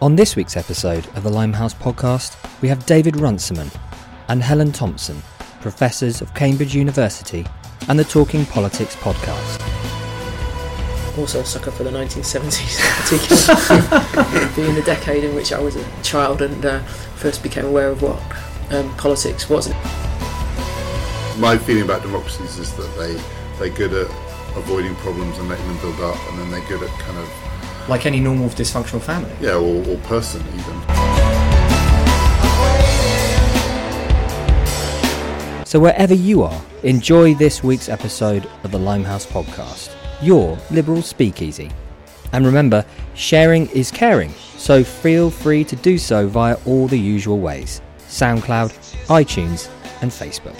On this week's episode of the Limehouse podcast, we have David Runciman and Helen Thompson, professors of Cambridge University and the Talking Politics podcast. also a sucker for the 1970s in particular, being the decade in which I was a child and uh, first became aware of what um, politics was. My feeling about democracies is that they they're good at avoiding problems and letting them build up, and then they're good at kind of Like any normal dysfunctional family. yeah, or, or person even. So, wherever you are, enjoy this week's episode of the Limehouse podcast, your liberal speakeasy. And remember, sharing is caring, so feel free to do so via all the usual ways SoundCloud, iTunes, and Facebook.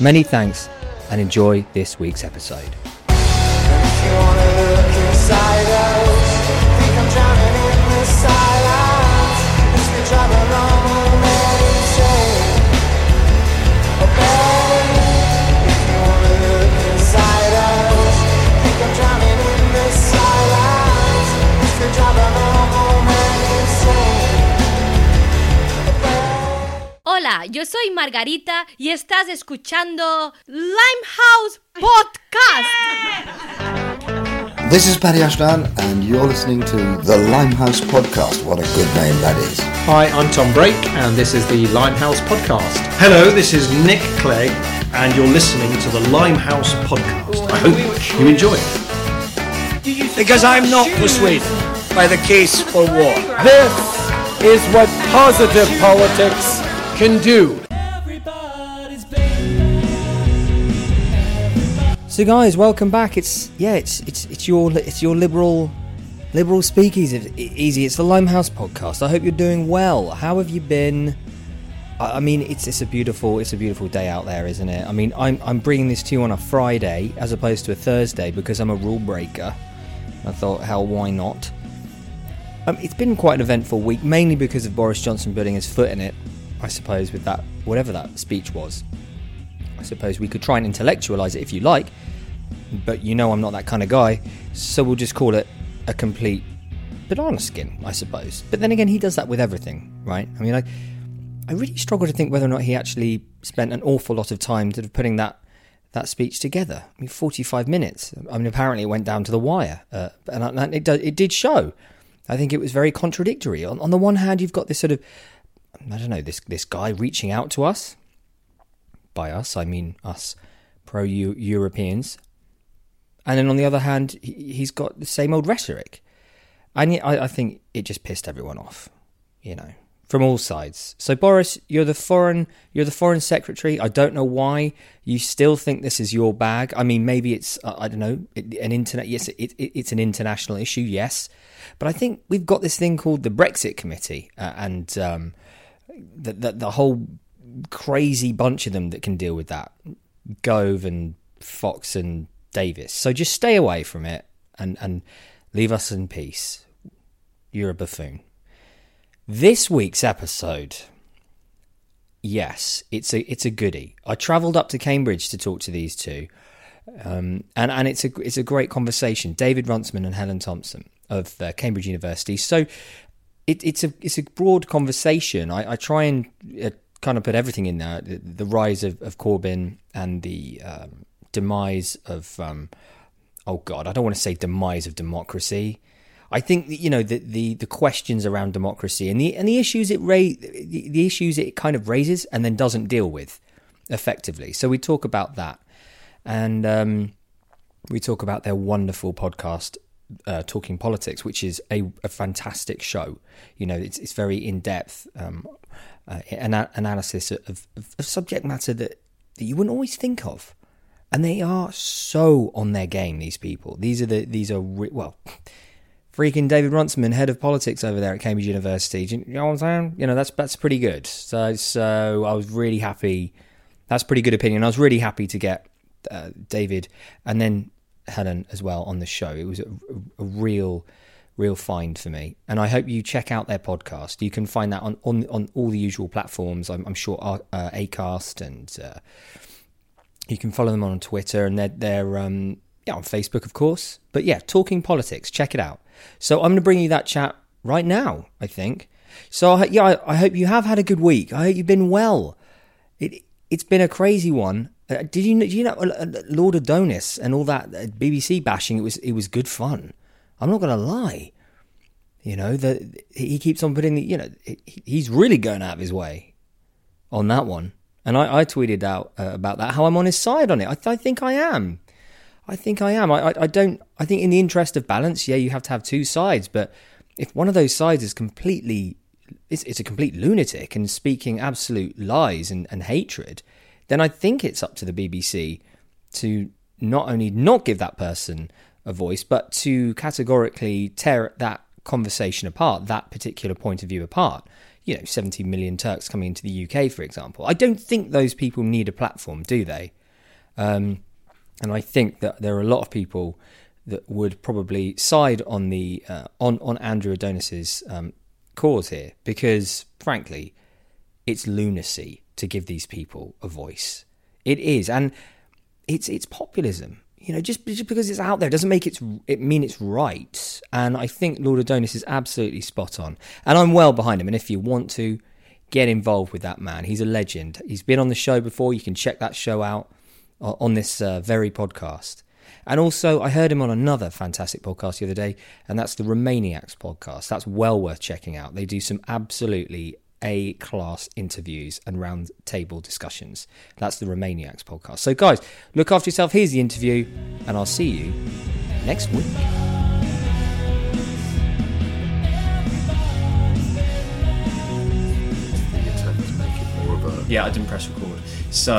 Many thanks and enjoy this week's episode. Yo soy Margarita y estás escuchando Limehouse Podcast. This is Paddy Ashdown, and you're listening to the Limehouse Podcast. What a good name that is. Hi, I'm Tom Brake, and this is the Limehouse Podcast. Hello, this is Nick Clegg, and you're listening to the Limehouse Podcast. I hope you enjoy it. Because I'm not persuaded by the case for war. This is what positive politics can do. So, guys, welcome back. It's yeah, it's it's it's your it's your liberal liberal speakeasy. Easy. It's the Limehouse podcast. I hope you're doing well. How have you been? I I mean, it's it's a beautiful it's a beautiful day out there, isn't it? I mean, I'm I'm bringing this to you on a Friday as opposed to a Thursday because I'm a rule breaker. I thought, hell, why not? Um, it's been quite an eventful week, mainly because of Boris Johnson putting his foot in it. I suppose with that whatever that speech was. I suppose we could try and intellectualize it if you like, but you know I'm not that kind of guy, so we'll just call it a complete banana skin, I suppose. But then again, he does that with everything, right? I mean, I, I really struggle to think whether or not he actually spent an awful lot of time sort of putting that that speech together. I mean, 45 minutes. I mean, apparently it went down to the wire, uh, and, and it, do, it did show. I think it was very contradictory. On, on the one hand, you've got this sort of, I don't know, this this guy reaching out to us. By us, I mean us, pro Europeans. And then on the other hand, he, he's got the same old rhetoric. And I, I think it just pissed everyone off, you know, from all sides. So Boris, you're the foreign, you're the foreign secretary. I don't know why you still think this is your bag. I mean, maybe it's, I don't know, an internet. Yes, it, it, it's an international issue. Yes, but I think we've got this thing called the Brexit Committee, uh, and um, the, the the whole crazy bunch of them that can deal with that. Gove and Fox and Davis. So just stay away from it and, and leave us in peace. You're a buffoon. This week's episode, yes, it's a it's a goodie. I travelled up to Cambridge to talk to these two, um, and and it's a it's a great conversation. David Runciman and Helen Thompson of uh, Cambridge University. So it, it's a it's a broad conversation. I, I try and uh, kind of put everything in there: the, the rise of, of Corbyn and the um, demise of um, oh god, I don't want to say demise of democracy. I think you know the, the, the questions around democracy and the and the issues it ra- the, the issues it kind of raises and then doesn't deal with effectively. So we talk about that, and um, we talk about their wonderful podcast. Uh, talking politics, which is a, a fantastic show. You know, it's it's very in depth um, uh, ana- analysis of, of, of subject matter that, that you wouldn't always think of and they are so on their game. These people, these are the these are re- well, freaking David Runciman, head of politics over there at Cambridge University. Do you know what I'm saying? You know that's that's pretty good. So so I was really happy. That's pretty good opinion. I was really happy to get uh, David and then Helen as well on the show. It was a, a real real find for me. And I hope you check out their podcast. You can find that on on, on all the usual platforms. I'm, I'm sure uh, Acast and. Uh, you can follow them on Twitter and they're, they're um, yeah, on Facebook, of course. But yeah, Talking Politics, check it out. So I'm going to bring you that chat right now. I think. So yeah, I, I hope you have had a good week. I hope you've been well. It it's been a crazy one. Uh, did you do you know uh, uh, Lord Adonis and all that uh, BBC bashing? It was it was good fun. I'm not gonna lie. You know that he keeps on putting the you know he's really going out of his way on that one. And I, I tweeted out uh, about that how I'm on his side on it. I, I think I am. I think I am. I, I I don't. I think in the interest of balance, yeah, you have to have two sides. But if one of those sides is completely, it's, it's a complete lunatic and speaking absolute lies and, and hatred, then I think it's up to the BBC to not only not give that person a voice, but to categorically tear that conversation apart, that particular point of view apart. You know, 70 million Turks coming into the UK, for example. I don't think those people need a platform, do they? Um, and I think that there are a lot of people that would probably side on the uh, on on Andrew Adonis's um, cause here because, frankly, it's lunacy to give these people a voice. It is, and it's it's populism. You know, just just because it's out there doesn't make it it mean it's right. And I think Lord Adonis is absolutely spot on, and I'm well behind him. And if you want to get involved with that man, he's a legend. He's been on the show before. You can check that show out on this uh, very podcast. And also, I heard him on another fantastic podcast the other day, and that's the Romaniacs podcast. That's well worth checking out. They do some absolutely A class interviews and round table discussions. That's the Romaniacs podcast. So, guys, look after yourself. Here's the interview, and I'll see you next week. The attempt to make it more of a Yeah, I didn't press record. So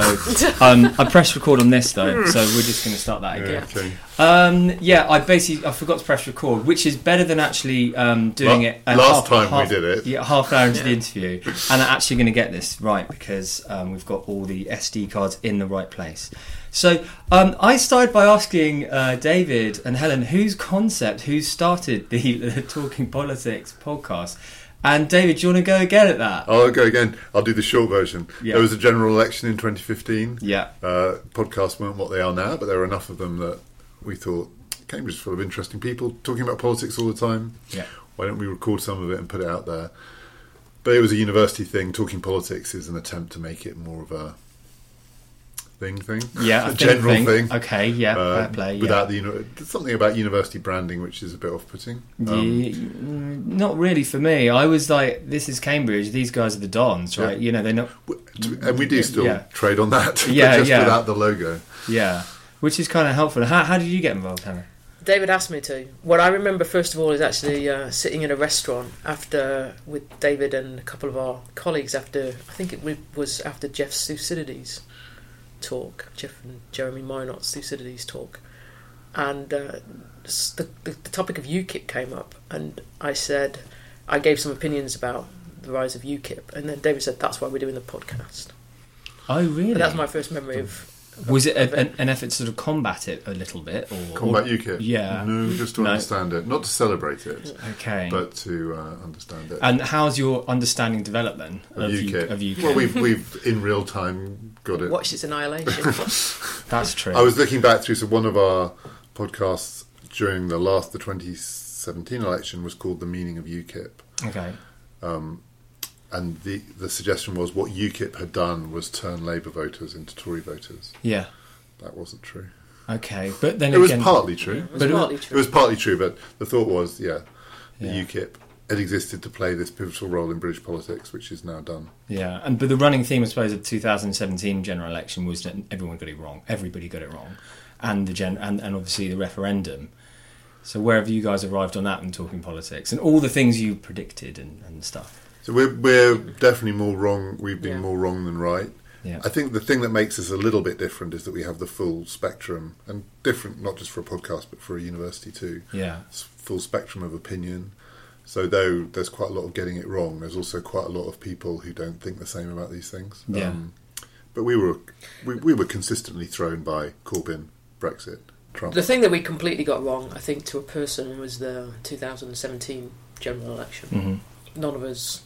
um, I pressed record on this though, so we're just going to start that yeah, again. okay. Um, yeah, I basically I forgot to press record, which is better than actually um, doing La- it. at last half- time we did it. yeah, half an hour into the interview, and I'm actually going to get this right because um, we've got all the SD cards in the right place. So um, I started by asking uh, David and Helen whose concept, who started the, the Talking Politics podcast, and David, do you want to go again at that? I'll go again. I'll do the short version. Yeah. There was a general election in 2015. Yeah. Uh, podcasts weren't what they are now, but there were enough of them that we thought Cambridge is full of interesting people talking about politics all the time. Yeah. Why don't we record some of it and put it out there? But it was a university thing. Talking politics is an attempt to make it more of a thing thing. Yeah, a a general thing. thing. Okay, yeah, Uh, fair play, yeah. Without the uni- something about university branding, which is a bit off-putting. Um, Yeah, mm, not really for me. I was like, "This is Cambridge. These guys are the Dons, right? Yeah. You know, they're not." and we do still Yeah. trade on that, but Yeah, just yeah. without the logo. Yeah, which is kind of helpful. How, how did you get involved, Hannah? David asked me to. What I remember first of all is actually uh, sitting in a restaurant after with David and a couple of our colleagues after I think it was after Jeff's Thucydides talk, Jeff and Jeremy Mynott's Thucydides talk, and uh, the, the the topic of UKIP came up, and I said I gave some opinions about the rise of UKIP, and then David said that's why we're doing the podcast. Oh, really? And that's my first memory of. Was it a, an, an effort to sort of combat it a little bit, or Combat or- UKIP? Yeah. No, just to No. understand it. Not to celebrate it, Okay. but to uh, understand it. and how's your understanding developed then of of, U- UKIP. of UKIP? Well, we've, we've in real time got it. Watched its annihilation. That's true. I was looking back through so one of our podcasts during the last, the 2017 election was called The Meaning of UKIP. okay. And the, the suggestion was what UKIP had done was turn Labour voters into Tory voters. Yeah. That wasn't true. Okay, but then It was partly true. It was But it was- partly It true. was partly true, but the thought was, yeah, the Yeah. UKIP had existed to play this pivotal role in British politics, which is now done. Yeah, and but the running theme, I suppose, of the 2017 general election was that everyone got it wrong. Everybody got it wrong, and the gen and, and obviously the referendum. So where have you guys arrived on that and talking politics and all the things you predicted and, and stuff? So we're we're definitely more wrong. We've been Yeah. more wrong than right. Yeah. I think the thing that makes us a little bit different is that we have the full spectrum, and different not just for a podcast but for a university too. Yeah. It's full spectrum of opinion. So though there's quite a lot of getting it wrong, there's also quite a lot of people who don't think the same about these things. Um, Yeah. but we were we, we were consistently thrown by Corbyn, Brexit, Trump. The thing that we completely got wrong, I think, to a person was the 2017 general election. hmm None of us.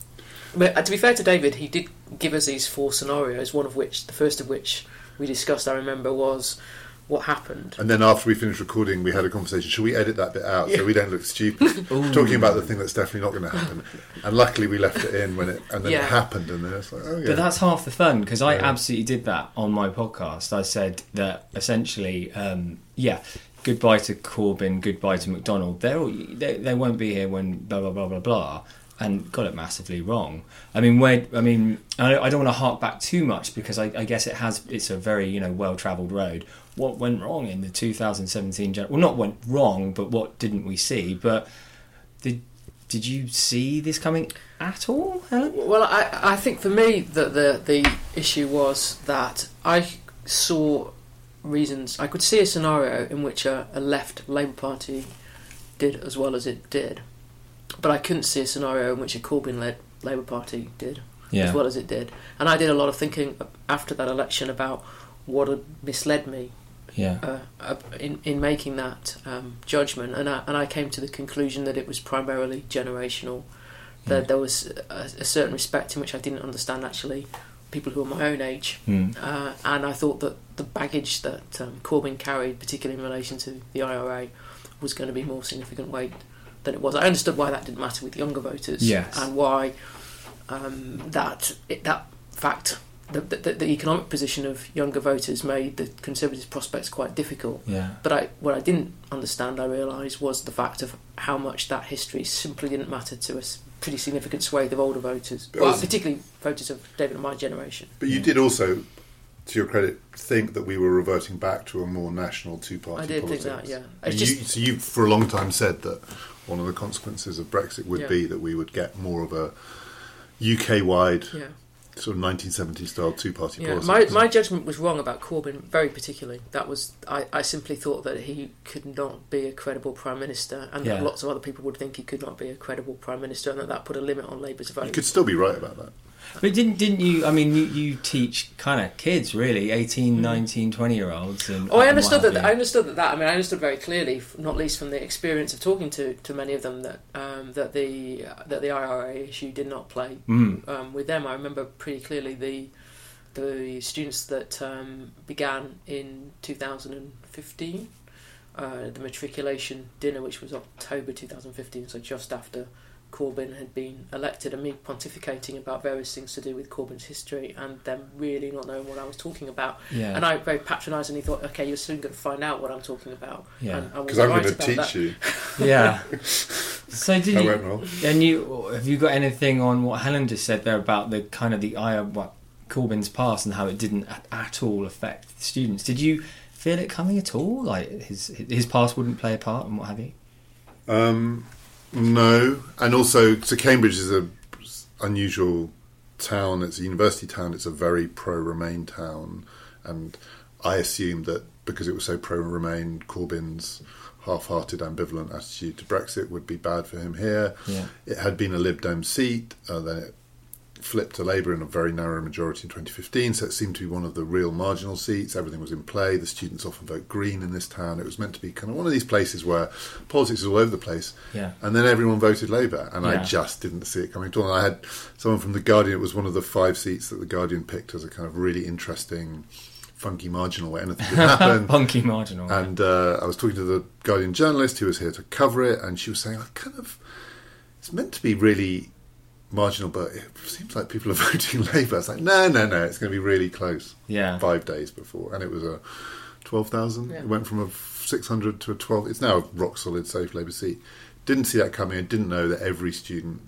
But uh, to be fair to David, he did give us these four scenarios. One of which, the first of which we discussed, I remember, was what happened. And then after we finished recording, we had a conversation. Should we edit that bit out so we don't look stupid? Talking about the thing that's definitely not going to happen. And luckily, we left it in when it and then Yeah. it happened, and then it's like, oh yeah. But that's half the fun because I Yeah. absolutely did that on my podcast. I said that essentially, um, yeah, goodbye to Corbyn, goodbye to McDonnell. They're all, they, they won't be here when blah blah blah blah blah, and got it massively wrong. I mean, where I mean, I, don't want to hark back too much because I, I guess it has. It's a very you know well travelled road. What went wrong in the 2017? Gen- well, not went wrong, but what didn't we see? But did did you see this coming at all, Helen? Well, I, I think for me that the the issue was that I saw reasons. I could see a scenario in which a, a left Labour Party did as well as it did, but I couldn't see a scenario in which a Corbyn-led Labour Party did as well as it did. And I did a lot of thinking after that election about what had misled me yeah. uh, uh, in in making that um, judgment, and I, and I came to the conclusion that it was primarily generational. That Mm. there was a, a certain respect in which I didn't understand actually people who are my own age, Mm. uh, and I thought that the baggage that um, Corbyn carried, particularly in relation to the IRA, was going to be more significant weight than it was. I understood why that didn't matter with younger voters, Yes. and why um, that it, that fact. The, the, the economic position of younger voters made the Conservative prospects quite difficult. Yeah. But I, what I didn't understand, I realised, was the fact of how much that history simply didn't matter to a s- pretty significant swathe of older voters, well, also- particularly voters of David and my generation. But you did also, to your credit, think that we were reverting back to a more national two-party I did politics. think that, yeah. And It's you, just so you, for a long time, said that one of the consequences of Brexit would Yeah. be that we would get more of a UK-wide yeah, sort of 1970s style two-party yeah. politics. My my judgment was wrong about Corbyn, very particularly. That was I, I simply thought that he could not be a credible prime minister, and Yeah. that lots of other people would think he could not be a credible prime minister, and that that put a limit on Labour's vote. you could still be right about that. But didn't didn't you? I mean, you, you teach kind of kids, really, 18, 19, 20 year olds. And Mm. Oh, I understood that. have I understood that. That I mean, I understood very clearly, not least from the experience of talking to, to many of them, that um, that the that the IRA issue did not play Mm. um, with them. I remember pretty clearly the the students that um, began in 2015, uh, the matriculation dinner, which was October 2015, so just after Corbyn had been elected, and me pontificating about various things to do with Corbyn's history, and them really not knowing what I was talking about. Yeah. And I very patronisingly thought, okay, you're soon going to find out what I'm talking about. Yeah. And I was Because I'm right going to about teach that. you. yeah. So did I you? won't. And you have you got anything on what Helen just said there about the kind of the eye of what Corbyn's past and how it didn't at, at all affect the students? Did you feel it coming at all? Like his his past wouldn't play a part and what have you? Um, no, and also, so Cambridge is a unusual town. It's a university town. It's a very pro-Remain town, and I assumed that because it was so pro-Remain, Corbyn's half-hearted, ambivalent attitude to Brexit would be bad for him here. Yeah. It had been a Lib Dem seat, uh, then it flipped to Labour in a very narrow majority in 2015, so it seemed to be one of the real marginal seats. Everything was in play. The students often vote Green in this town. It was meant to be kind of one of these places where politics is all over the place. Yeah. And then everyone voted Labour, and I just didn't see it coming at all. And I had someone from The Guardian, it was one of the five seats that The Guardian picked as a kind of really interesting, funky marginal where anything could happen. Funky marginal. And uh, I was talking to the Guardian journalist who was here to cover it, and she was saying, I kind of, it's meant to be really marginal, but it seems like people are voting Labour. It's like, no, no, no, it's going to be really close. Yeah. Five days before. And it was a 12,000. Yeah. It went from a 600 to a 12. It's now a rock solid, safe Labour seat. Didn't see that coming. I didn't know that every student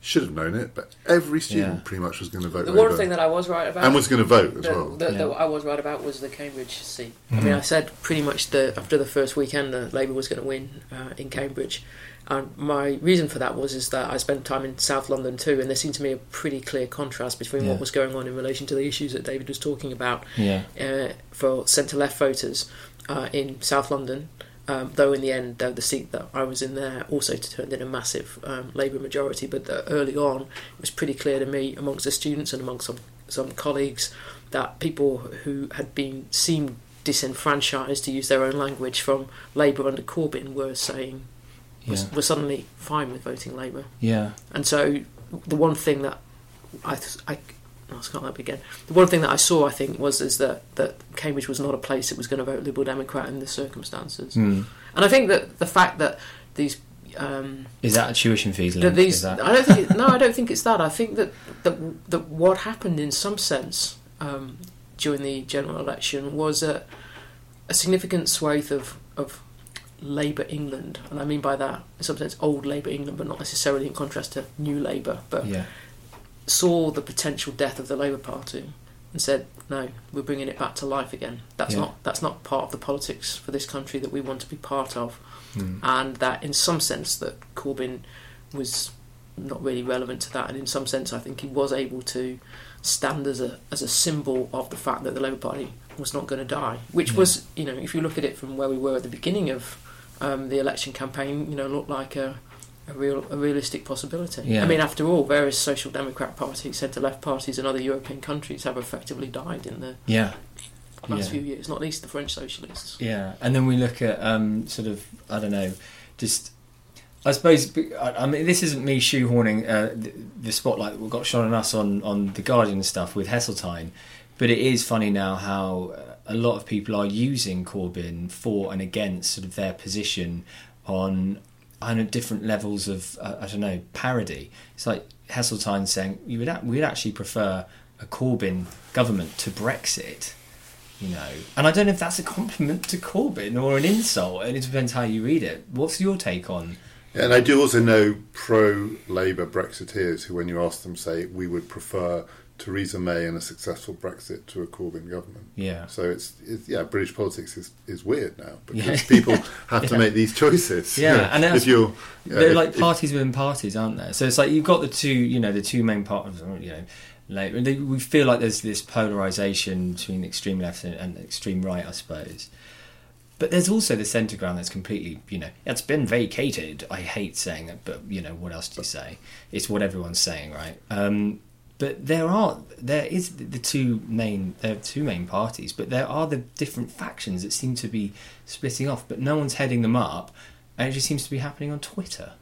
should have known it, but every student Yeah. pretty much was going to vote Labour. The Labour. one thing that I was right about, and was going to vote as that, well. that, that Yeah. Mm-hmm. I was right about was the Cambridge seat. I mean, I said pretty much the after the first weekend that Labour was going to win uh, in Cambridge, and my reason for that was is that I spent time in South London too, and there seemed to me a pretty clear contrast between Yeah. what was going on in relation to the issues that David was talking about yeah. uh, for centre left voters uh, in South London. Um, though in the end, though the seat that I was in there also turned in a massive um, Labour majority, but uh, early on it was pretty clear to me amongst the students and amongst some some colleagues that people who had been seemed disenfranchised, to use their own language, from Labour under Corbyn were saying Yeah. were suddenly fine with voting Labour. Yeah. And so the one thing that I, I it's not that again. The one thing that I saw, I think, was is that that Cambridge was not a place that was going to vote Liberal Democrat in the circumstances. Hmm. And I think that the fact that these um, Is that a tuition fees link? that Is these I don't think it, no I don't think it's that I think that that, that what happened in some sense um, during the general election was a, a significant swathe of of Labour England and I mean by that in some sense old Labour England but not necessarily in contrast to new Labour but yeah. saw the potential death of the Labour Party and said no we're bringing it back to life again that's Yeah. not that's not part of the politics for this country that we want to be part of Hmm. and that in some sense that Corbyn was not really relevant to that and in some sense I think he was able to stand as a as a symbol of the fact that the Labour Party was not going to die which Yeah. was you know if you look at it from where we were at the beginning of um, the election campaign you know looked like a a real a realistic possibility. Yeah. I mean, after all, various social democrat parties, centre left parties, in other European countries have effectively died in the Yeah. last Yeah. few years. Not least the French socialists. Yeah, and then we look at um, sort of I don't know, just I suppose I mean this isn't me shoehorning uh, the, the spotlight that we got shone on us on on the Guardian and stuff with Heseltine, but it is funny now how uh, a lot of people are using Corbyn for and against sort of their position on know different levels of uh, I don't know parody. It's like Heseltine saying you would a- we'd actually prefer a Corbyn government to Brexit you know. And I don't know if that's a compliment to Corbyn or an insult, it depends how you read it. What's your take on? And I do also know pro Labour Brexiteers who, when you ask them, say we would prefer Theresa May and a successful Brexit to a Corbyn government. Yeah. So it's, it's yeah, British politics is, is weird now because Yeah. people have to make these choices. Yeah, You know, and if you're yeah, They're if- like if- parties within parties, aren't there? So it's like you've got the two, you know, the two main parties. You know, like they, we feel like there's this polarization between the extreme left and, and extreme right, I suppose. But there's also the centre ground that's completely, you know, it's been vacated. I hate saying it, but you know, what else do you say? It's what everyone's saying, right? Um, but there are there is the two main there are two main parties, but there are the different factions that seem to be splitting off, but no one's heading them up, and it just seems to be happening on Twitter.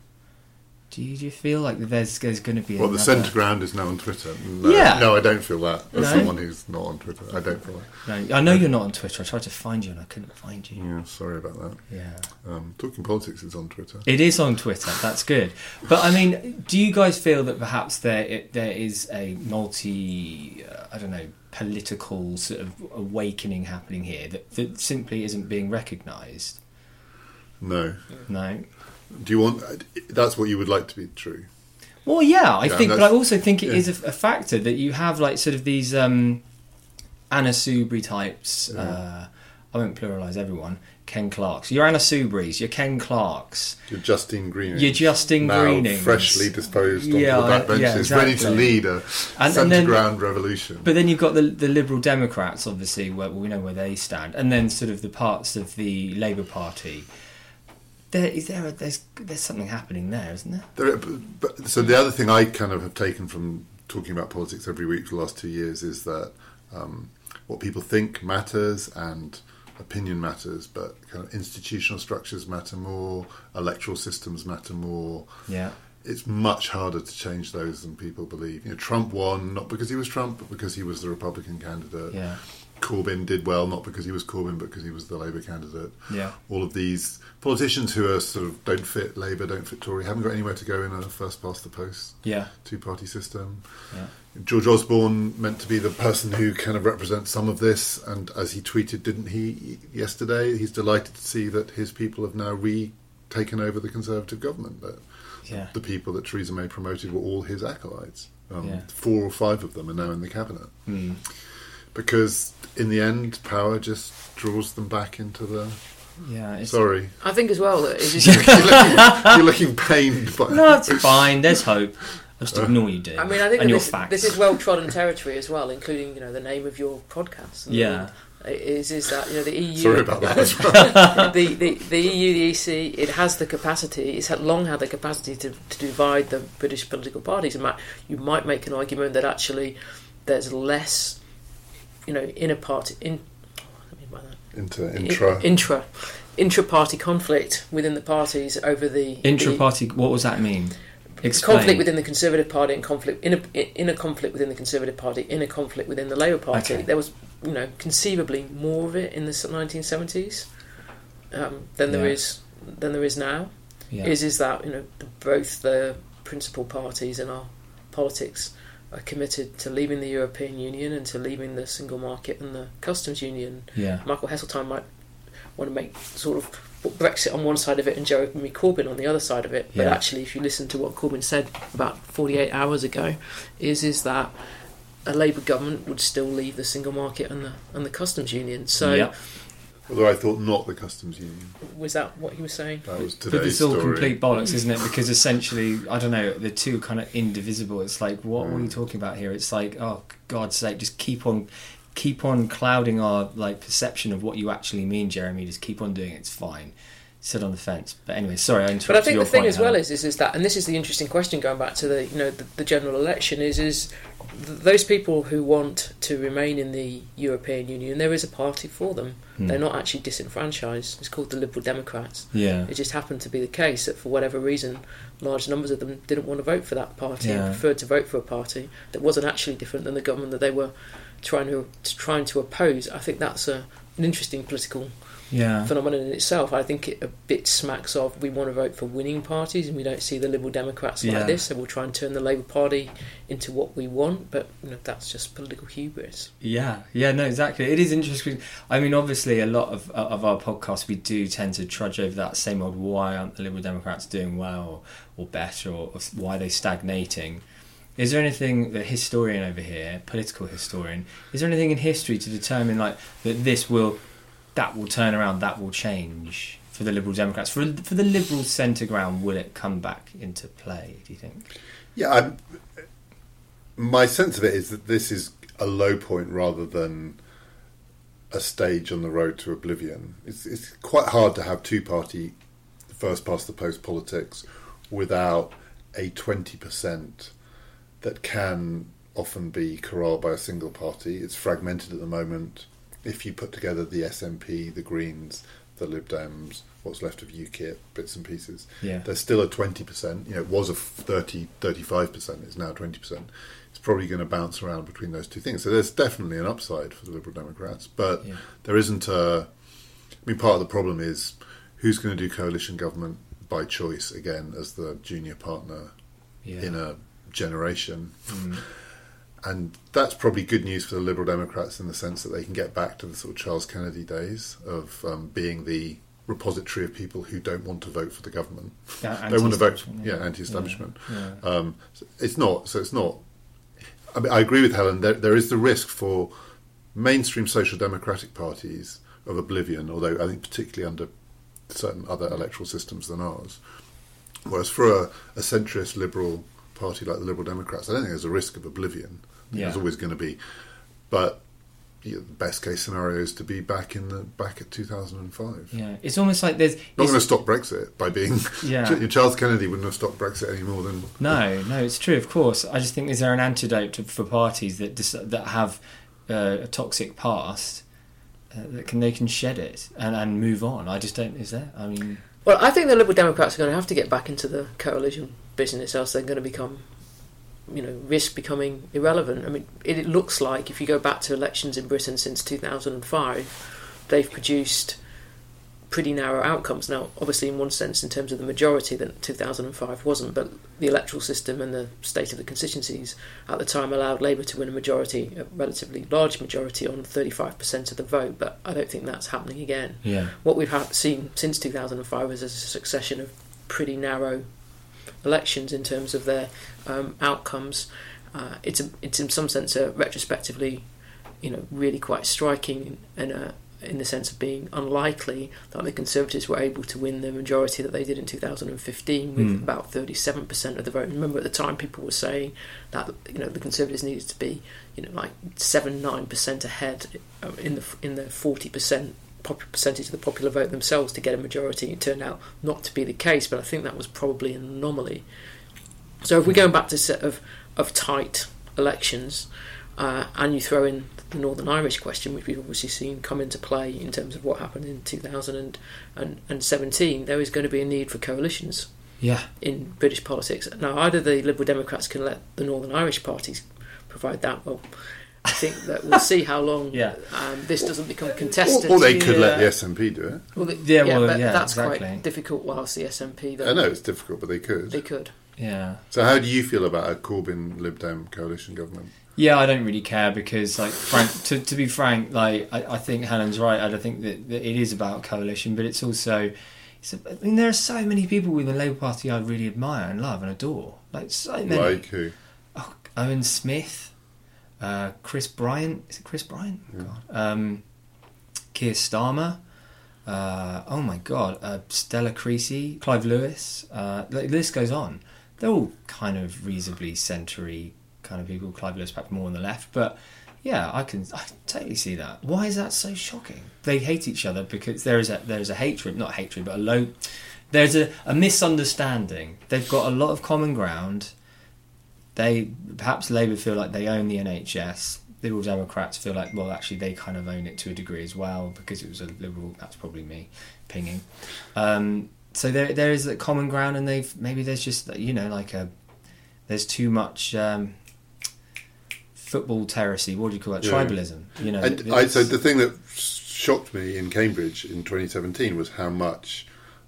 Do you, do you feel like there's there's going to be well, the centre ground is now on Twitter. No, Yeah. No, I don't feel that. As No? someone who's not on Twitter, I don't feel that. No, I know you're not on Twitter. I tried to find you and I couldn't find you. Yeah, sorry about that. Yeah. Um, Talking Politics is on Twitter. It is on Twitter. That's good. But I mean, do you guys feel that perhaps there it, there is a multi, uh, I don't know, political sort of awakening happening here that, that simply isn't being recognised? No. No. Do you want? That's what you would like to be true. Well, yeah, I Yeah, think, but I also think it yeah. is a, a factor that you have like sort of these um, Anna Soubry types. Uh, I won't pluralise everyone. Ken Clarkes. You're Anna Soubry's. You're Ken Clarkes. You're Justine Greening. You're Justine now Greening. freshly disposed onto Yeah, the backbenches, yeah, ready to lead a And- centre and then- ground revolution. But then you've got the the Liberal Democrats, obviously, where we know where they stand, and then sort of the parts of the Labour Party. There is there a, there's there's something happening there, isn't there? There, but, but, so the other thing I kind of have taken from talking about politics every week for the last two years is that um, what people think matters and opinion matters, but kind of institutional structures matter more, electoral systems matter more. Yeah. It's much harder to change those than people believe. You know, Trump won not because he was Trump, but because he was the Republican candidate. Yeah. Corbyn did well, not because he was Corbyn, but because he was the Labour candidate. Yeah. All of these politicians who are sort of don't fit Labour, don't fit Tory, haven't got anywhere to go in a first past the post Yeah. two party system. Yeah. George Osborne meant to be the person who kind of represents some of this, and as he tweeted, didn't he yesterday? He's delighted to see that his people have now re-taken over the Conservative government. That Yeah. the people that Theresa May promoted were all his acolytes. Um, Yeah. Four or five of them are now in the cabinet Hmm. because, in the end, power just draws them back into the. Yeah. It's, Sorry, I think as well that it is. you're, looking, you're looking pained. By, No, it's fine. There's hope. I'll just ignore you, do. I mean, I think and that your this, facts. this is well trodden territory as well, including you know the name of your podcast. And Yeah. is is that you know the EU? Sorry about that well. the, the the EU, the EC, it has the capacity. It's had long had the capacity to, to divide the British political parties. And might, you might make an argument that actually there's less, you know, inner party in. What do I mean by that? Into intra. intra intra party conflict within the parties over the Intra the- party. What does that mean? Explain. conflict within the Conservative Party and conflict in a in a conflict within the Conservative Party in a conflict within the Labour Party. Okay. There was, you know, conceivably more of it in the 1970s um, than there Yeah. is than there is now. Yeah. Is is that you know both the principal parties in our politics are committed to leaving the European Union and to leaving the single market and the customs union. Yeah. Michael Heseltine might want to make sort of Brexit on one side of it and Jeremy Corbyn on the other side of it. But Yeah. actually, if you listen to what Corbyn said about 48 hours ago, is is that a Labour government would still leave the single market and the and the customs union. So Yeah. Although I thought not the customs union. was that what he was saying? That was today's But today's it's all story. complete bollocks, isn't it? Because essentially, I don't know, the two kind of indivisible. It's like, what Mm. were you talking about here? It's like, oh, God's sake, just keep on, keep on clouding our like perception of what you actually mean, Jeremy. Just keep on doing it. It's fine. Sit on the fence. But anyway, sorry, I interrupted But I think the thing as well is, is is that, and this is the interesting question going back to the you know the, the general election is is th- those people who want to remain in the European Union, there is a party for them. Hmm. They're not actually disenfranchised. It's called the Liberal Democrats. Yeah. It just happened to be the case that for whatever reason, large numbers of them didn't want to vote for that party Yeah. and preferred to vote for a party that wasn't actually different than the government that they were trying to trying to oppose. I think that's a, an interesting political Yeah. phenomenon in itself. I think it a bit smacks of we want to vote for winning parties and we don't see the Liberal Democrats like Yeah. this, so we'll try and turn the Labour Party into what we want. But you know, that's just political hubris. Yeah, yeah, no, exactly. It is interesting. I mean, obviously, a lot of uh, of our podcasts we do tend to trudge over that same old. Why aren't the Liberal Democrats doing well or better, or, or why are they stagnating? Is there anything the historian over here, political historian, is there anything in history to determine like that this will, that will turn around, that will change for the Liberal Democrats for for the Liberal centre ground? Will it come back into play? Do you think? Yeah, I'm, my sense of it is that this is a low point rather than a stage on the road to oblivion. It's, it's quite hard to have two party first past the post politics without a 20% that can often be corralled by a single party. It's fragmented at the moment. If you put together the SNP, the Greens, the Lib Dems, what's left of UKIP, bits and pieces, Yeah. there's still a 20%. You know, it was a 30, 35%, it's now 20%. It's probably going to bounce around between those two things. So there's definitely an upside for the Liberal Democrats, but Yeah. there isn't a. I mean, part of the problem is who's going to do coalition government by choice again as the junior partner Yeah. in a generation. Mm. And that's probably good news for the Liberal Democrats in the sense that they can get back to the sort of Charles Kennedy days of um, being the repository of people who don't want to vote for the government. Yeah, they want to vote, yeah, yeah. anti-establishment. Yeah, Um, so it's not. So it's not. I mean, I agree with Helen. There, there is the risk for mainstream social democratic parties of oblivion, although I think particularly under certain other electoral systems than ours. Whereas for a, a centrist liberal party like the Liberal Democrats, I don't think there's a risk of oblivion. I Yeah. There's always going to be, but yeah, the best case scenario is to be back in the back at 2005. Yeah, it's almost like there's Not going to stop Brexit by being. Yeah. Charles Kennedy wouldn't have stopped Brexit any more than No, no, it's true. Of course, I just think is there an antidote to, for parties that dis- that have uh, a toxic past uh, that can they can shed it and, and move on. I just don't. Is there? I mean, Well, I think the Liberal Democrats are going to have to get back into the coalition business, else they're going to become, you know, risk becoming irrelevant. I mean, it, it looks like if you go back to elections in Britain since 2005, they've produced pretty narrow outcomes. Now, obviously, in one sense, in terms of the majority, that 2005 wasn't, but the electoral system and the state of the constituencies at the time allowed Labour to win a majority, a relatively large majority on 35% of the vote, but I don't think that's happening again yeah, what we've seen since 2005 is a succession of pretty narrow elections in terms of their um, outcomes. Uh, it's a, it's in some sense a retrospectively, you know, really quite striking in a, in the sense of being unlikely that the Conservatives were able to win the majority that they did in 2015 with Mm. about 37% of the vote. Remember at the time people were saying that you know the Conservatives needed to be you know like seven nine percent ahead uh, in the in the 40% pop- percentage of the popular vote themselves to get a majority. It turned out not to be the case, but I think that was probably an anomaly. So if we're going back to a set of, of tight elections, uh, and you throw in the Northern Irish question, which we've obviously seen come into play in terms of what happened in 2017, there is going to be a need for coalitions. Yeah. in British politics. Now, either the Liberal Democrats can let the Northern Irish parties provide that. Well, I think that we'll see how long Yeah. um, this doesn't become contested. Or, or they could let Uh, the SNP do it. well, the, Yeah, well, but yeah, that's exactly. quite difficult. Whilst the SNP, though, I know it's difficult, but they could. they could. Yeah. So, how do you feel about a Corbyn Lib Dem coalition government? Yeah, I don't really care because, like, frank, to, to be frank, like, I, I think Helen's right. I don't think that, that it is about coalition, but it's also, it's a, I mean, there are so many people within the Labour Party I really admire and love and adore. Like, so many. Like who? oh, Owen Smith, uh, Chris Bryant. Is it Chris Bryant? God. Um, Keir Starmer. Uh, oh my God, uh, Stella Creasy, Clive Lewis. Uh, the list goes on. They're all kind of reasonably century kind of people. Clive Lewis perhaps more on the left, but yeah, I can I totally see that. Why is that so shocking? They hate each other because there is a there is a hatred, not hatred, but a low. There's a, a misunderstanding. They've got a lot of common ground. They perhaps Labour feel like they own the NHS. Liberal Democrats feel like well, actually, they kind of own it to a degree as well because it was a liberal. That's probably me pinging. Um, so there there is a common ground, and they've maybe there's just you know like a there's too much um, football terracy. What do you call it? Yeah. Tribalism. You know. And I, so the thing that shocked me in Cambridge in 2017 was how much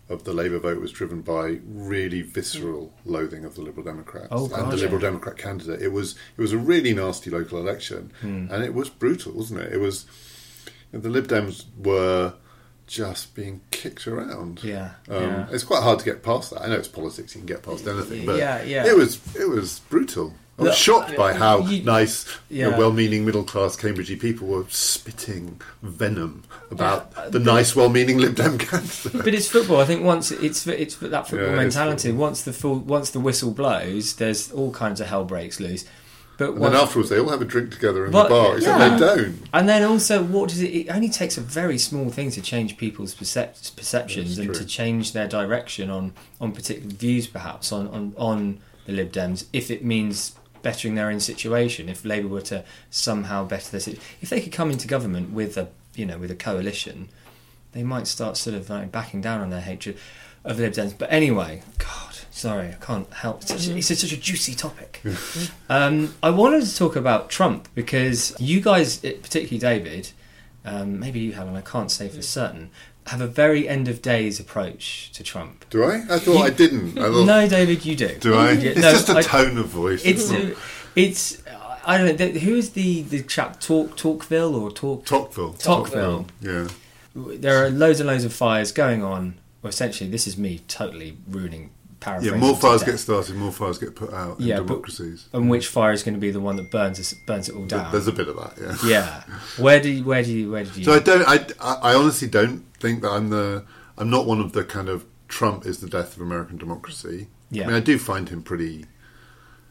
of the Labour vote was driven by really visceral loathing of the Liberal Democrats Oh, and the Liberal. Democrat candidate. It was it was a really nasty local election, Hmm. and it was brutal, wasn't it? It was the Lib Dems were just being kicked around. Yeah, Um, yeah. It's quite hard to get past that. I know it's politics; you can get past anything, but Yeah, yeah. it was it was brutal. I was shocked by how you- nice, you know, well-meaning middle-class Cambridgey people were spitting venom about Yeah, the but- nice, well-meaning Lib Dem. But it's football. I think once it's it's that football Yeah, mentality. football. Once the full once the whistle blows, there's all kinds of hell breaks loose. But and then afterwards, they all have a drink together in But- the bar. Except yeah. they don't. And then also, what does it? It only takes a very small thing to change people's percep- perceptions and to change their direction on on particular views, perhaps on on on the Lib Dems. If it means bettering their own situation, if Labour were to somehow better their situation, if they could come into government with a you know with a coalition, they might start sort of like backing down on their hatred of the Lib Dems. But anyway, God, sorry, I can't help. It's such a, it's such a juicy topic. Um, I wanted to talk about Trump because you guys, particularly David, um, maybe you and I can't say for certain, have a very end of days approach to Trump. Do I? I thought You- I didn't. I thought, no, David, you do. Do I? Yeah, It's no, just a I- tone of voice. It's uh, it's I don't know. Who's the the chap? Talk Tocqueville or Talk Tocqueville? Tocqueville. Yeah. There are loads and loads of fires going on. Well, essentially, this is me totally ruining. Yeah, more fires get started, more fires get put out in Yeah, but- democracies. And which fire is going to be the one that burns us, burns it all down? There's a bit of that, yeah. yeah. Where do you, where do you, where did you? So I don't. I, I honestly don't think that I'm the. I'm not one of the kind of Trump is the death of American democracy. Yeah. I mean, I do find him pretty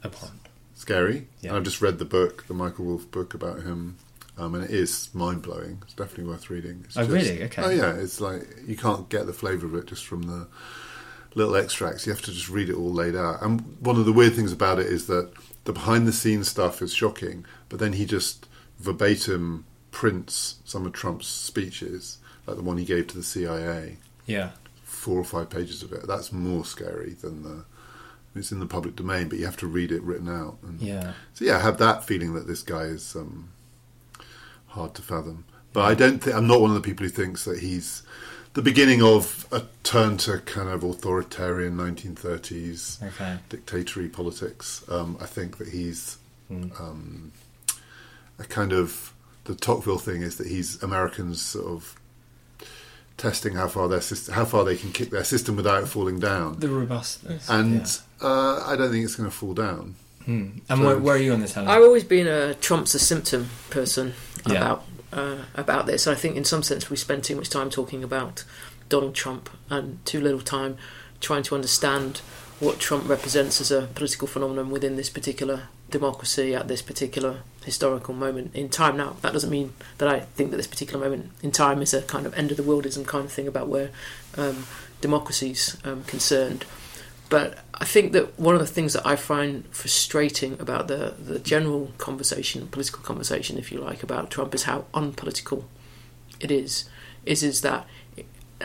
Upon. scary. Yeah. And I've just read the book, the Michael Wolff book about him, um, and it is mind blowing. It's definitely worth reading. It's Oh, just- really? Okay. Oh yeah, it's like you can't get the flavour of it just from the little extracts. You have to just read it all laid out. And one of the weird things about it is that the behind the scenes stuff is shocking, but then he just verbatim prints some of Trump's speeches, like the one he gave to the CIA Yeah. four or five pages of it. That's more scary than the. It's in the public domain, but you have to read it written out. And Yeah. So yeah, I have that feeling that this guy is um, hard to fathom. But I don't. think I'm not one of the people who thinks that he's the beginning of a turn to kind of authoritarian 1930s Okay. dictatory politics. Um, I think that he's Mm. um, a kind of the Tocqueville thing is that he's Americans sort of testing how far their system, how far they can kick their system without falling down. The robustness. and yeah. uh, I don't think it's going to fall down. Hmm. And where, where are you on this, Helen? I've always been a Trump's a symptom person Yeah. about uh, about this. I think in some sense we spend too much time talking about Donald Trump and too little time trying to understand what Trump represents as a political phenomenon within this particular democracy at this particular historical moment in time. Now, that doesn't mean that I think that this particular moment in time is a kind of end of the worldism kind of thing about where um, democracy's um, concerned. But I think that one of the things that I find frustrating about the, the general conversation, political conversation, if you like, about Trump is how unpolitical it is. Is is that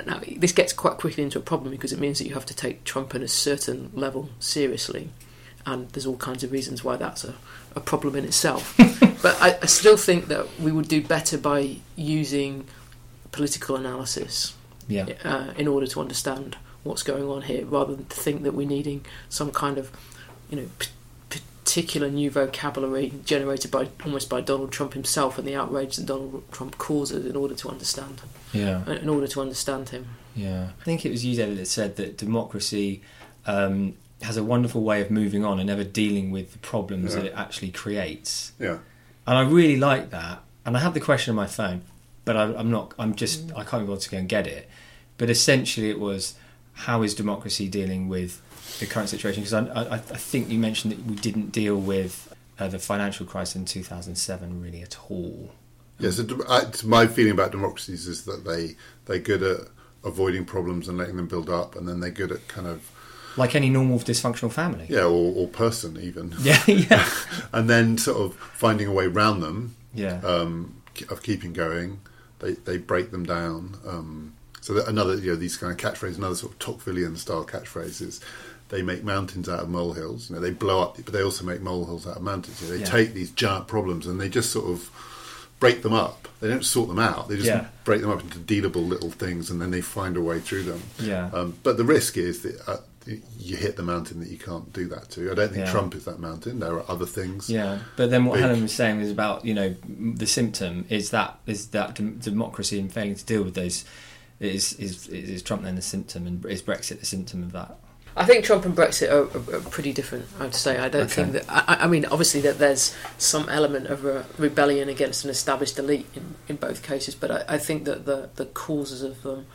now this gets quite quickly into a problem because it means that you have to take Trump at a certain level seriously, and there's all kinds of reasons why that's a, a problem in itself. but I, I still think that we would do better by using political analysis Yeah. uh, in order to understand what's going on here, rather than to think that we're needing some kind of, you know, p- particular new vocabulary generated by almost by Donald Trump himself and the outrage that Donald Trump causes in order to understand, Yeah. in order to understand him. Yeah, I think it was you, David, that said that democracy um, has a wonderful way of moving on and never dealing with the problems Yeah. that it actually creates. Yeah. And I really like that. And I have the question on my phone, but I, I'm not. I'm just. I can't be bothered to go and get it. But essentially, it was how is democracy dealing with the current situation? Because I, I, I think you mentioned that we didn't deal with uh, the financial crisis in 2007 really at all. Yeah, so I, my feeling about democracies is that they they're good at avoiding problems and letting them build up, and then they're good at kind of Like any normal dysfunctional family. yeah, or, or person even, Yeah, yeah. and then sort of finding a way around them Yeah. um, of keeping going. They they break them down. Um, so that another you know these kind of catchphrases, another sort of Tocquevillian style catchphrases. They make mountains out of molehills. You know, they blow up, but they also make molehills out of mountains. You know, they Yeah. take these giant problems and they just sort of break them up. They don't sort them out. They just Yeah. break them up into dealable little things, and then they find a way through them. Yeah. Um, but the risk is that uh, you hit the mountain that you can't do that to. I don't think Yeah. Trump is that mountain. There are other things. Yeah, but then what Big. Helen was saying is about you know the symptom is that is that dem- democracy and failing to deal with those is is is Trump then the symptom and is Brexit the symptom of that? I think Trump and Brexit are, are, are pretty different. I'd say. I don't Okay. think that. I, I mean, obviously, that there's some element of a rebellion against an established elite in, in both cases, but I, I think that the the causes of them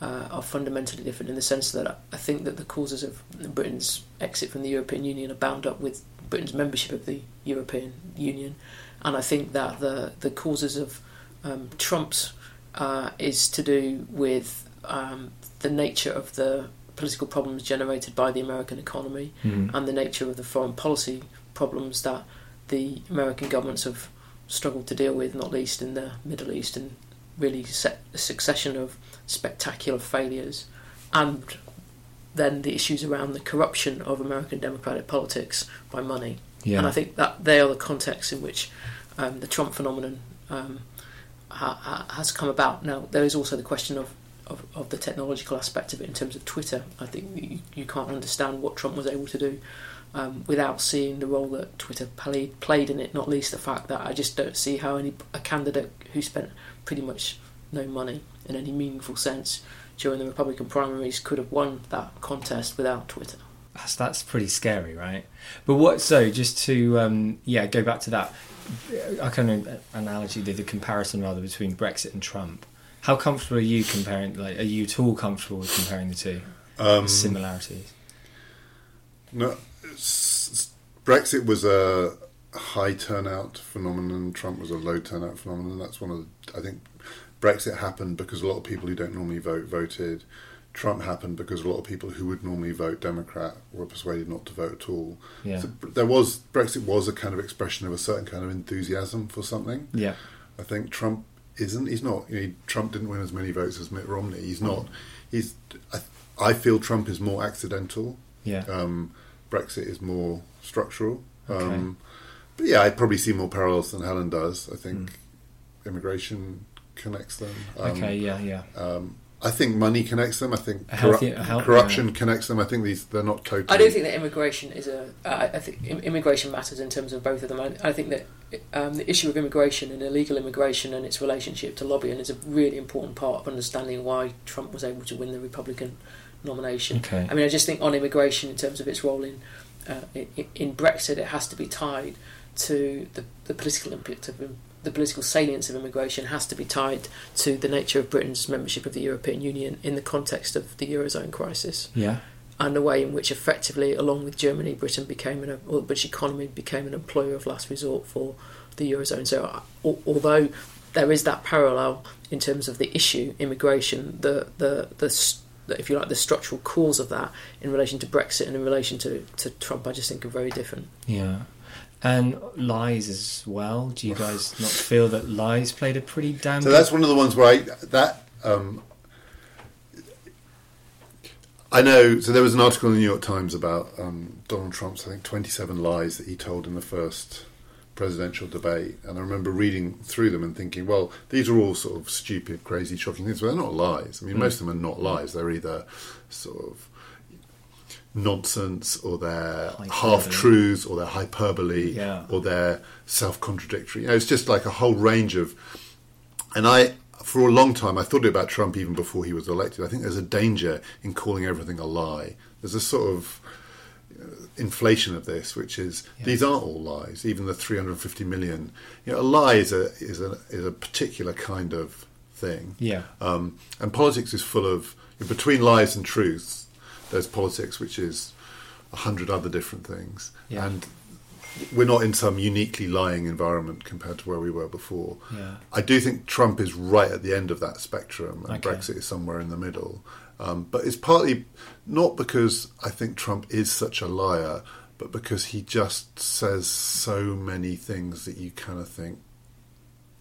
uh, are fundamentally different in the sense that I, I think that the causes of Britain's exit from the European Union are bound up with Britain's membership of the European Union, and I think that the the causes of um, Trump's uh, is to do with um, the nature of the political problems generated by the American economy Mhm. and the nature of the foreign policy problems that the American governments have struggled to deal with, not least in the Middle East, and really set a succession of spectacular failures, and then the issues around the corruption of American democratic politics by money. Yeah. And I think that they are the contexts in which um, the Trump phenomenon um, ha- ha- has come about. Now, there is also the question of, of, of the technological aspect of it in terms of Twitter. I think you, you can't understand what Trump was able to do um, without seeing the role that Twitter played, played in it, not least the fact that I just don't see how any a candidate who spent pretty much no money in any meaningful sense during the Republican primaries could have won that contest without Twitter. That's that's pretty scary, right? But what? So just to um, yeah, go back to that. I kind of analogy, the, the comparison rather between Brexit and Trump. How comfortable are you comparing? Like, are you at all comfortable with comparing the two Um, similarities? No, Brexit was a high turnout phenomenon. Trump was a low turnout phenomenon. That's one of the. I think Brexit happened because a lot of people who don't normally vote voted. Trump happened because a lot of people who would normally vote Democrat were persuaded not to vote at all. Yeah. So there was Brexit was a kind of expression of a certain kind of enthusiasm for something. Yeah. I think Trump isn't. He's not. You know, Trump didn't win as many votes as Mitt Romney. He's not. He's. I, I feel Trump is more accidental. Yeah. Um, Brexit is more structural. Okay. Um, but yeah, I probably see more parallels than Helen does. I think Hmm. immigration connects them. Um, Okay. Yeah. Yeah. I think money connects them. I think healthy- corrup- a health- corruption yeah. connects them. I think these they're not totally. I don't think that immigration is a. I I think immigration matters in terms of both of them. I, I think that um, the issue of immigration and illegal immigration and its relationship to lobbying is a really important part of understanding why Trump was able to win the Republican nomination. Okay. I mean, I just think on immigration, in terms of its role in uh, in, in Brexit, it has to be tied to the, the political impact of the political salience of immigration has to be tied to the nature of Britain's membership of the European Union in the context of the eurozone crisis Yeah. and the way in which effectively, along with Germany, Britain became an or the British economy became an employer of last resort for the eurozone. So, although there is that parallel in terms of the issue immigration, the the the, the if you like the structural cause of that in relation to Brexit and in relation to, to Trump, I just think are very different. Yeah. And lies as well. Do you guys not feel that lies played a pretty damn? So that's one of the ones where I that um, I know. So there was an article in the New York Times about um, Donald Trump's, I think, 27 lies that he told in the first presidential debate, and I remember reading through them and thinking, well, these are all sort of stupid, crazy, shocking things, but they're not lies. I mean, Mm. most of them are not lies. They're either sort of nonsense or they're half truths or they're hyperbole Yeah. or they're self contradictory. You know, it's just like a whole range of. And I, for a long time, I thought about Trump even before he was elected. I think there's a danger in calling everything a lie. There's a sort of uh, inflation of this, which is these aren't all lies. Even the 350 million, you know, a lie is a is a is a particular kind of thing. Yeah. Um, and politics is full of between lies and truths. There's politics, which is a hundred other different things, Yeah. and we're not in some uniquely lying environment compared to where we were before. Yeah. I do think Trump is right at the end of that spectrum, and Okay. Brexit is somewhere in the middle. Um, but it's partly not because I think Trump is such a liar, but because he just says so many things that you kind of think,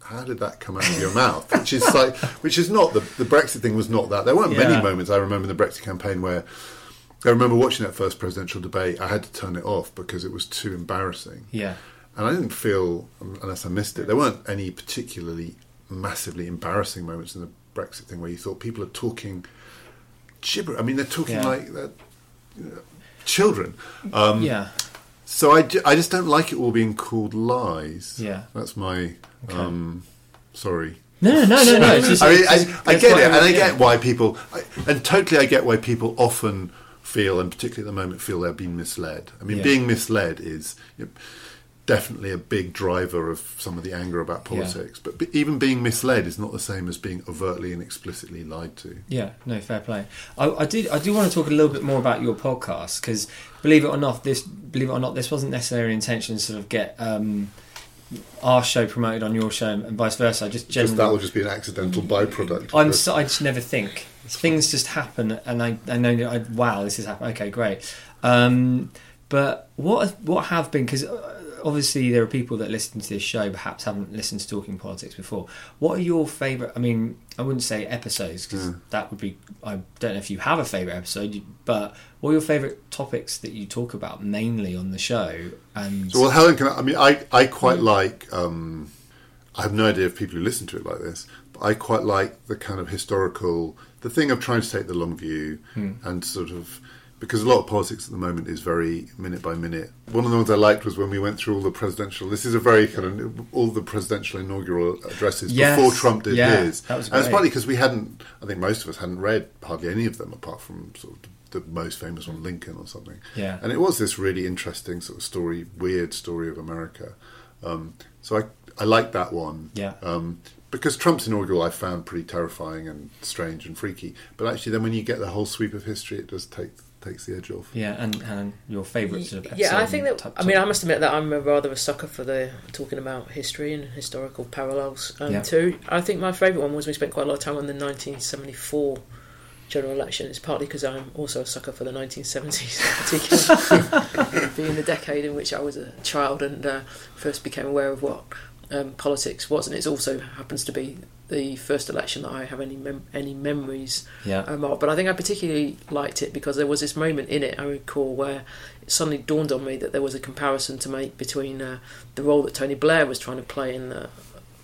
how did that come out of your mouth? Which is like, which is not the the Brexit thing was not that. There weren't Yeah. many moments I remember in the Brexit campaign where I remember watching that first presidential debate. I had to turn it off because it was too embarrassing. Yeah. And I didn't feel, unless I missed it, there weren't any particularly massively embarrassing moments in the Brexit thing where you thought people are talking gibber. I mean, they're talking Yeah. like they're, you know, children. Um, yeah. So I, ju- I just don't like it all being called lies. Yeah. That's my. Um, sorry. No, no, no, no. It's just, I mean, it's I, I get it, and I get why people, I, and totally I get why people often feel, and particularly at the moment, feel they're being misled. I mean, Yeah. being misled is you know, definitely a big driver of some of the anger about Yeah. politics. But be, even being misled is not the same as being overtly and explicitly lied to. Yeah, no, fair play. I, I do. I do want to talk a little bit more about your podcast because, believe it or not, this believe it or not, this wasn't necessarily intention to sort of get um, our show promoted on your show and vice versa. I just Just generally, that will just be an accidental byproduct. I'm so, I just never think things just happen, and I I know that I, wow this has happened. Okay, great. Um, but what what have been because obviously there are people that listen to this show perhaps haven't listened to Talking Politics before. What are your favourite? I mean, I wouldn't say episodes because that would be. I don't know if you have a favourite episode, but what are your favourite topics that you talk about mainly on the show? And So, well, Helen, can I, I mean, I, I quite like. Um, I have no idea if people who listen to it like this, but I quite like the kind of historical, the thing of trying to take the long view Hmm. and sort of because a lot of politics at the moment is very minute by minute. One of the ones I liked was when we went through all the presidential. This is a very kind of all the presidential inaugural addresses Yes, before Trump did yeah, his. that was and it's great. partly because we hadn't. I think most of us hadn't read hardly any of them apart from sort of the most famous one, Lincoln or something. Yeah. And it was this really interesting sort of story, weird story of America. Um, so I I like that one. Yeah. Um, because Trump's inaugural I found pretty terrifying and strange and freaky. But actually, then when you get the whole sweep of history, it does take takes the edge off. yeah, and and your favourite sort of Yeah, I think and that. type I mean, I must admit that I'm a rather a sucker for the talking about history and historical parallels um, Yeah. too. I think my favourite one was we spent quite a lot of time on the 1974 general election. It's partly because I'm also a sucker for the 1970s, in particular, being the decade in which I was a child and uh, first became aware of what um, politics was, and it also happens to be the first election that I have any mem- any memories Yeah. um, of. But I think I particularly liked it because there was this moment in it I recall where it suddenly dawned on me that there was a comparison to make between uh, the role that Tony Blair was trying to play in the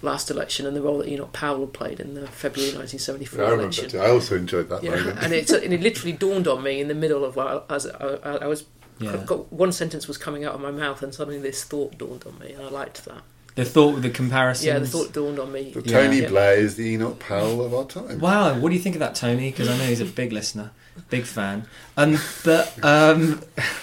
last election and the role that Enoch Powell played in the February 1974 I election. that. I also enjoyed that Yeah, moment. and it and it literally dawned on me in the middle of while as I, I, I was Yeah. got, one sentence was coming out of my mouth and suddenly this thought dawned on me and I liked that. The thought with the comparison. Yeah, the thought dawned on me. The Yeah. Tony Yeah. Blair is the Enoch Powell of our time. Wow, what do you think of that, Tony? Because I know he's a big listener, big fan. Um, but um,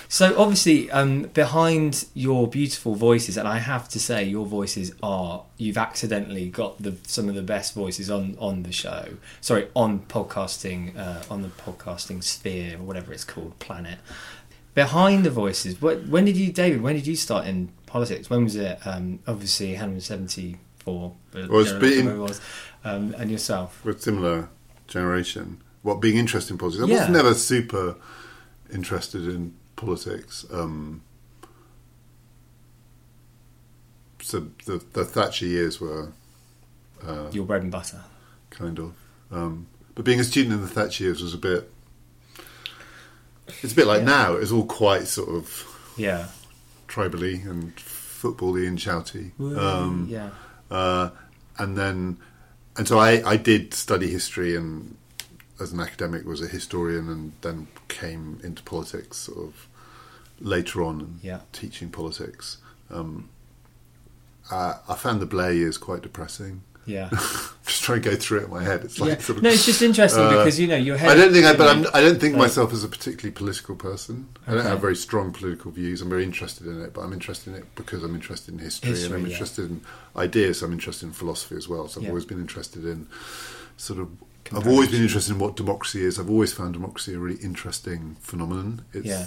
so obviously, um, behind your beautiful voices, and I have to say, your voices are you've accidentally got the some of the best voices on on the show. Sorry, on podcasting, uh, on the podcasting sphere or whatever it's called, planet. Behind the voices, what, when did you, David? When did you start in politics? When was it? Um, obviously, 174. Well, it's been- it was. Um, and yourself. We're a similar generation. What being interested in politics? I Yeah. was never super interested in politics. Um, so the the Thatcher years were uh, Your bread and butter. kind of. Um, but being a student in the Thatcher years was a bit. It's a bit like Yeah. now. It's all quite sort of Yeah. tribally and footbally and shouty. Um, yeah. uh, and then, and so I, I did study history and as an academic was a historian and then came into politics sort of later on and Yeah. teaching politics. Um, uh, I found the Blair years quite depressing. Yeah. Just trying to go through it in my head. It's like Yeah. sort of, No, it's just interesting uh, because you know your head. I don't think, I, but I'm, I don't think like- myself as a particularly political person. I don't have very strong political views. I'm very interested in it, but I'm interested in it because I'm interested in history, and I'm yeah. interested in ideas. I'm interested in philosophy as well. So I've Yeah. always been interested in sort of. I've always been interested in what democracy is. I've always found democracy a really interesting phenomenon. It's Yeah.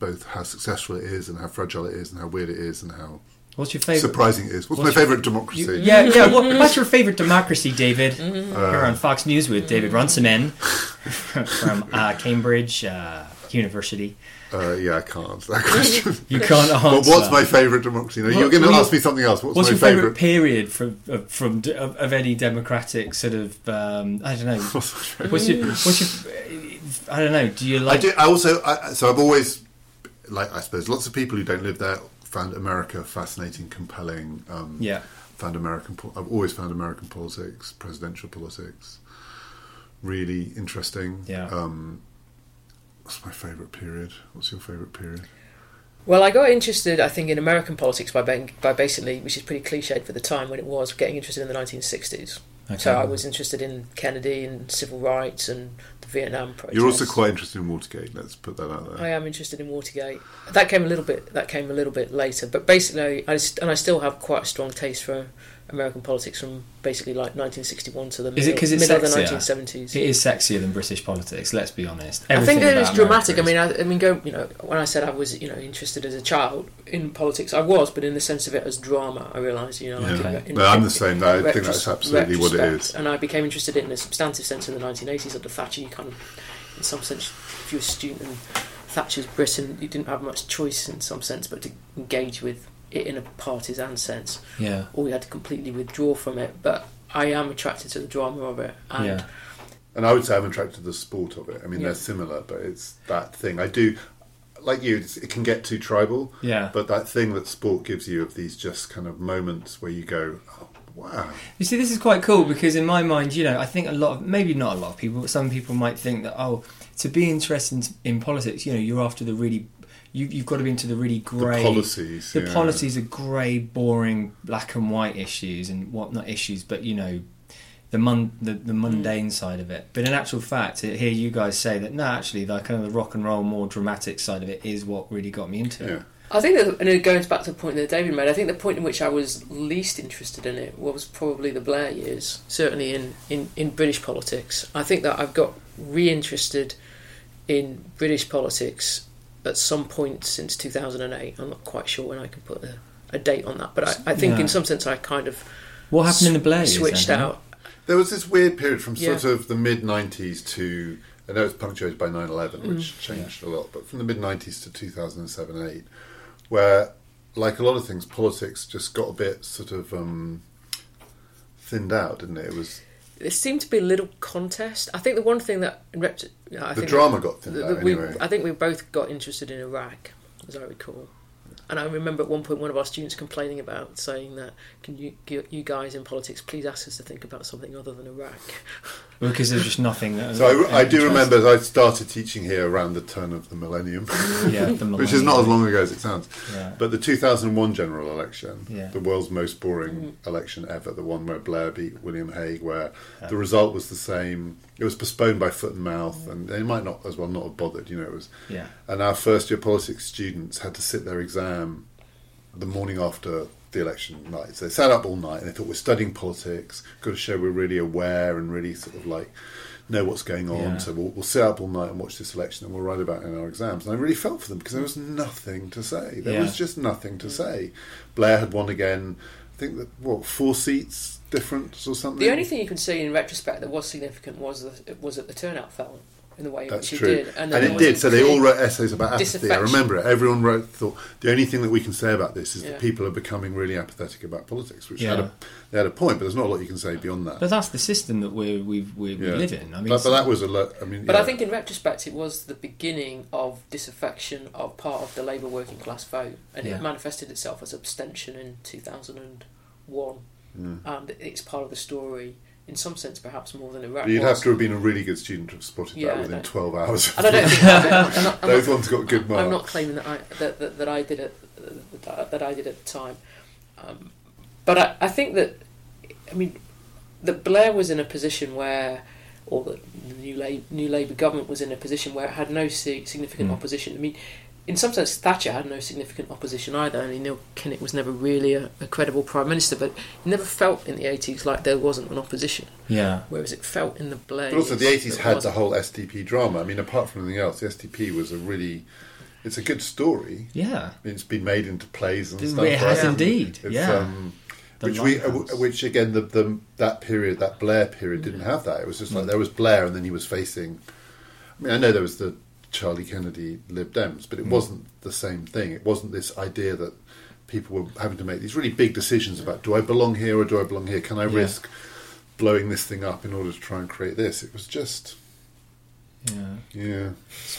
both how successful it is and how fragile it is and how weird it is and how What's your favorite? surprising it is. What's, what's my your- favourite democracy? You- yeah, yeah. What, what's your favorite democracy, David? Mm-hmm. Here on Fox News with David Runciman from uh, Cambridge uh, University. Uh, yeah, I can't answer that question. You can't answer. But what's my favourite democracy? No, What- you're going to ask me something else. What's, What's my your favorite favourite? period from of, from d- of, of any democratic sort of? Um, I don't know. What's your what's your? I don't know. Do you like? I do. I also. I, so I've always, like I suppose, lots of people who don't live there found America fascinating, compelling. Um, Yeah. Found American. po- I've always found American politics, presidential politics, really interesting. Yeah. Um, what's my favourite period? What's your favourite period? Well, I got interested, I think, in American politics by being, by basically, which is pretty cliched for the time when it was, getting interested in the 1960s. Okay. So I was interested in Kennedy and civil rights and the Vietnam protests. You're also quite interested in Watergate. Let's put that out there. I am interested in Watergate. That came a little bit. That came a little bit later, but basically, I and I still have quite a strong taste for American politics from basically like 1961 to the Is middle, it because it's middle of the 1970s. It is sexier than British politics. Let's be honest. I think Everything that it's about dramatic. I mean, I, I mean, go. You know, when I said I was, you know, interested as a child in politics, I was, but in the sense of it as drama, I realised, you know, like Yeah. in, No, I'm the same. I think that's absolutely what it retrospect. is. And I became interested in a substantive sense in the 1980s under Thatcher. You kind of, in some sense, if you're a student in Thatcher's Britain, you didn't have much choice in some sense, but to engage with it in a partisan sense, Yeah. or you had to completely withdraw from it. But I am attracted to the drama of it, and Yeah. And I would say I'm attracted to the sport of it. I mean, Yeah. they're similar, but it's that thing. I do, like you, it's, it can get too tribal. Yeah. But that thing that sport gives you of these just kind of moments where you go, oh, wow. You see, this is quite cool because in my mind, you know, I think a lot of maybe not a lot of people, but some people might think that oh, to be interested in, in politics, you know, you're after the really. You, you've got to be into the really grey policies, The yeah. policies are grey, boring, black and white issues, and what not issues, but you know, the mun the, the mm. mundane side of it. But in actual fact, to hear you guys say that no, actually, the kind of the rock and roll, more dramatic side of it is what really got me into it. I think that, and it goes back to the point that David made. I think the point in which I was least interested in it was probably the Blair years, certainly in, in, in British politics. I think that I've got reinterested in British politics at some point since 2008. I'm not quite sure when I can put a, a date on that, but I, I think Yeah. in some sense I kind of What happened in the Blair years? switched then, out. There was this weird period from Yeah. sort of the mid 90s to, I know it's punctuated by 9 11, Mm. which changed a lot, but from the mid 90s to 2007 8, where, like a lot of things, politics just got a bit sort of um, thinned out, didn't it? It was. There seemed to be a little contest. I think the one thing that I The drama got thinned the- out the- we. I think we both got interested in Iraq, as I recall. And I remember at one point one of our students complaining about saying that, "Can you, you you guys in politics please ask us to think about something other than Iraq?" Because there's just nothing. That, So I, I do remember as I started teaching here around the turn of the millennium, Yeah, the which is not as long ago as it sounds. Yeah. But the 2001 general election, Yeah. the world's most boring mm-hmm. election ever, the one where Blair beat William Hague, where the result was the same. It was postponed by foot and mouth, and they might not as well not have bothered. You know, it was. Yeah. And our first year politics students had to sit their exam the morning after the election night. So they sat up all night and they thought we're studying politics, got to show we're really aware and really sort of like know what's going on. Yeah. So we'll, we'll sit up all night and watch this election and we'll write about it in our exams. And I really felt for them because there was nothing to say. There Yeah. was just nothing to say. Blair had won again. I think that what four seats difference or something. The only thing you can see in retrospect that was significant was that was that the turnout fell in the way in That's which true, he did, and, then there it did. So they all wrote essays about apathy. I remember it. Everyone wrote thought the only thing that we can say about this is Yeah. that people are becoming really apathetic about politics, which Yeah. had a, they had a point, but there's not a lot you can say beyond that. But that's the system that we we we, we Yeah. live in. I mean, but, but that was a lot. I mean, But yeah. I think in retrospect, it was the beginning of disaffection of part of the Labour working class vote, and Yeah. it manifested itself as abstention in 2001. Mm. And it's part of the story, in some sense, perhaps more than Iraq But you'd was. have to have been a really good student to have spotted Yeah, that within 12 hours. And I don't think I'm not- I'm not- Those ones got good marks. I'm not claiming that I that, that, that I did it that, that I did at the time, um, but I, I think that I mean that Blair was in a position where, or the new Labour, new Labour government was in a position where it had no significant Mm. opposition. I mean, in some sense, Thatcher had no significant opposition either. I mean, Neil Kinnock was never really a, a credible prime minister, but it never felt in the 80s like there wasn't an opposition. yeah. Whereas it felt in the Blair. But also, the 80s had the wasn't. whole SDP drama. I mean, apart from anything else, the SDP was a really. It's a good story. Yeah. I mean, It's been made into plays and It stuff. has right? indeed, It's, yeah. Um, The which we, uh, which again, the, the that period, that Blair period, didn't have that. It was just like there was Blair, and then he was facing. I mean, I know there was the Charlie Kennedy Lib Dems, but it Mm. wasn't the same thing. It wasn't this idea that people were having to make these really big decisions about do I belong here or do I belong here? Can I Yeah. risk blowing this thing up in order to try and create this? It was just, Yeah. yeah,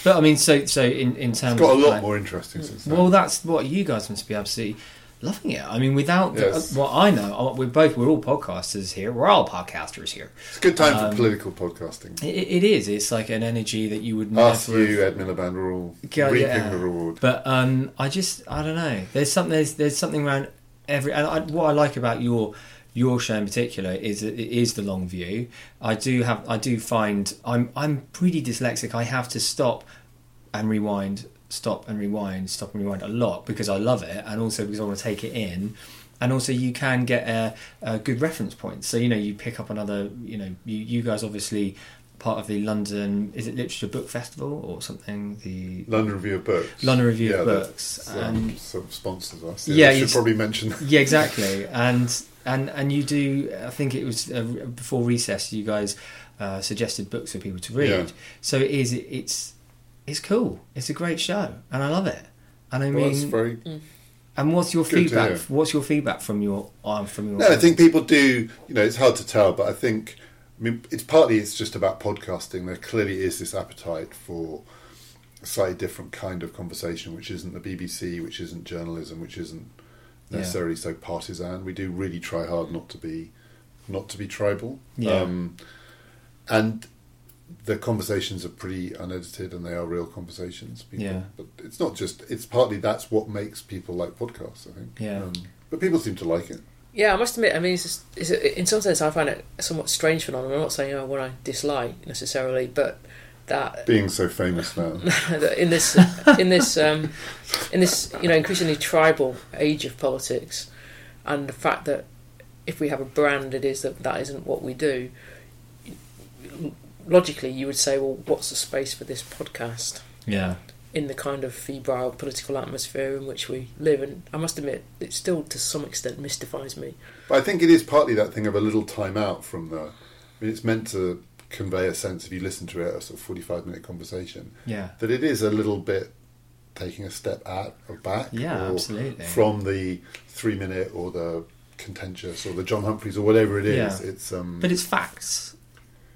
But I mean, so so in in terms it's got a lot like- more interesting since then. Well, that's what you guys must be absolutely loving it. I mean, without the, Yes. what I know, uh, we're both we're all podcasters here. We're all podcasters here. it's a good time um, for political podcasting. It, it is. It's like an energy that you would Us, never. you, Ed Miliband, are all Yeah, reaping yeah. the reward. But um, I just I don't know. There's something there's, there's something around every. And I, what I like about your your show in particular is that it is the long view. I do have I do find I'm I'm pretty dyslexic. I have to stop and rewind, stop and rewind, stop and rewind a lot because I love it, and also because I want to take it in. And also, you can get a, a good reference point. So you know, you pick up another. You know, you, you guys obviously part of the London is it Literature Book Festival or something? The London Review of Books. London Review of yeah, Books, that's, um, and- sort sponsors us. Yeah, Yeah, you should probably mention. that. yeah, exactly. And and and you do. I think it was uh, before recess. You guys uh, suggested books for people to read. Yeah. So it is. It's it's cool. It's a great show, and I love it. And I Well, mean, it's very. and what's your good feedback? What's your feedback from your um, from your? No, I think people do. You know, it's hard to tell, but I think. I mean, it's partly it's just about podcasting. There clearly is this appetite for a slightly different kind of conversation, which isn't the BBC, which isn't journalism, which isn't Yeah. necessarily so partisan. We do really try hard not to be, not to be tribal. Yeah. Um, and the conversations are pretty unedited, and they are real conversations. People, Yeah. But it's not just. It's partly that's what makes people like podcasts. I think. Yeah. Um, but people seem to like it. Yeah, I must admit. I mean, it's, just, it's in some sense, I find it a somewhat strange phenomenon. I'm not saying oh, what I dislike necessarily, but that Being so famous now. in this in this um, in this you know increasingly tribal age of politics, and the fact that if we have a brand, it is that that isn't what we do. Logically, you would say, well, what's the space for this podcast? yeah, in the kind of febrile political atmosphere in which we live. And I must admit, it still to some extent mystifies me. But I think it is partly that thing of a little time out from the. I mean, it's meant to convey a sense, if you listen to it, a sort of 45 minute conversation, yeah, that it is a little bit taking a step out or back. Yeah, or absolutely. From the three minute or the contentious or the John Humphrys or whatever it is. Yeah. It's. um but it's facts,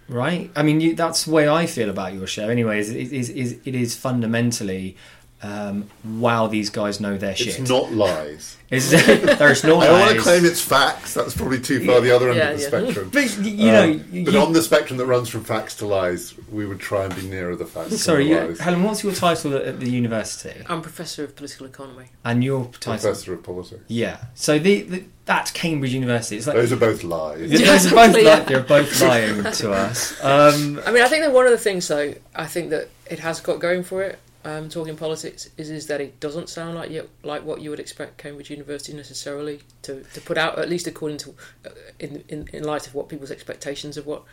right? I mean, you, that's the way I feel about your show. Anyway, is it is, is it is fundamentally. Um, wow, these guys know their shit. It's not lies. Is there's no I don't want to claim it's facts. That's probably too far the other end Yeah, of the yeah. spectrum. But you know, Um, you- but on the spectrum that runs from facts to lies, we would try and be nearer the facts. Sorry, than the you, lies. Helen. What's your title at, at the university? I'm Professor of Political Economy. And your title? Professor of politics. Yeah. So the, the that's Cambridge University. It's like Those are both lies. those are both Yeah. like, they're both lying to us. Um, I mean, I think that one of the things, though, I think that it has got going for it. Um, talking politics is is that it doesn't sound like you, like what you would expect Cambridge University necessarily to, to put out, at least according to uh, in, in in light of what people's expectations of what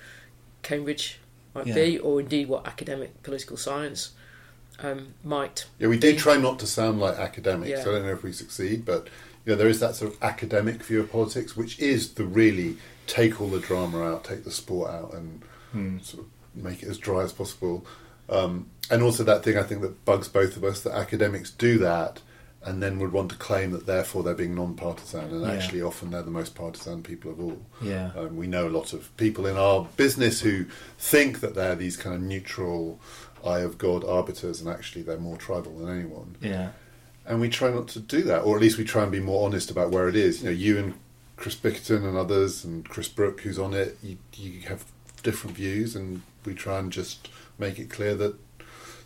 Cambridge might Yeah. be, or indeed what academic political science um, might. Yeah, we do be. try not to sound like academics. Yeah. I don't know if we succeed, but you know, there is that sort of academic view of politics, which is the really take all the drama out, take the sport out, and Hmm. sort of make it as dry as possible. Um, and also that thing I think that bugs both of us that academics do that and then would want to claim that therefore they're being non-partisan, and Yeah. actually often they're the most partisan people of all. Yeah. Um, we know a lot of people in our business who think that they're these kind of neutral, eye of God arbiters, and actually they're more tribal than anyone. Yeah. And we try not to do that, or at least we try and be more honest about where it is. You know, you and Chris Bickerton and others, and Chris Brooke, who's on it, you, you have different views, and we try and just make it clear that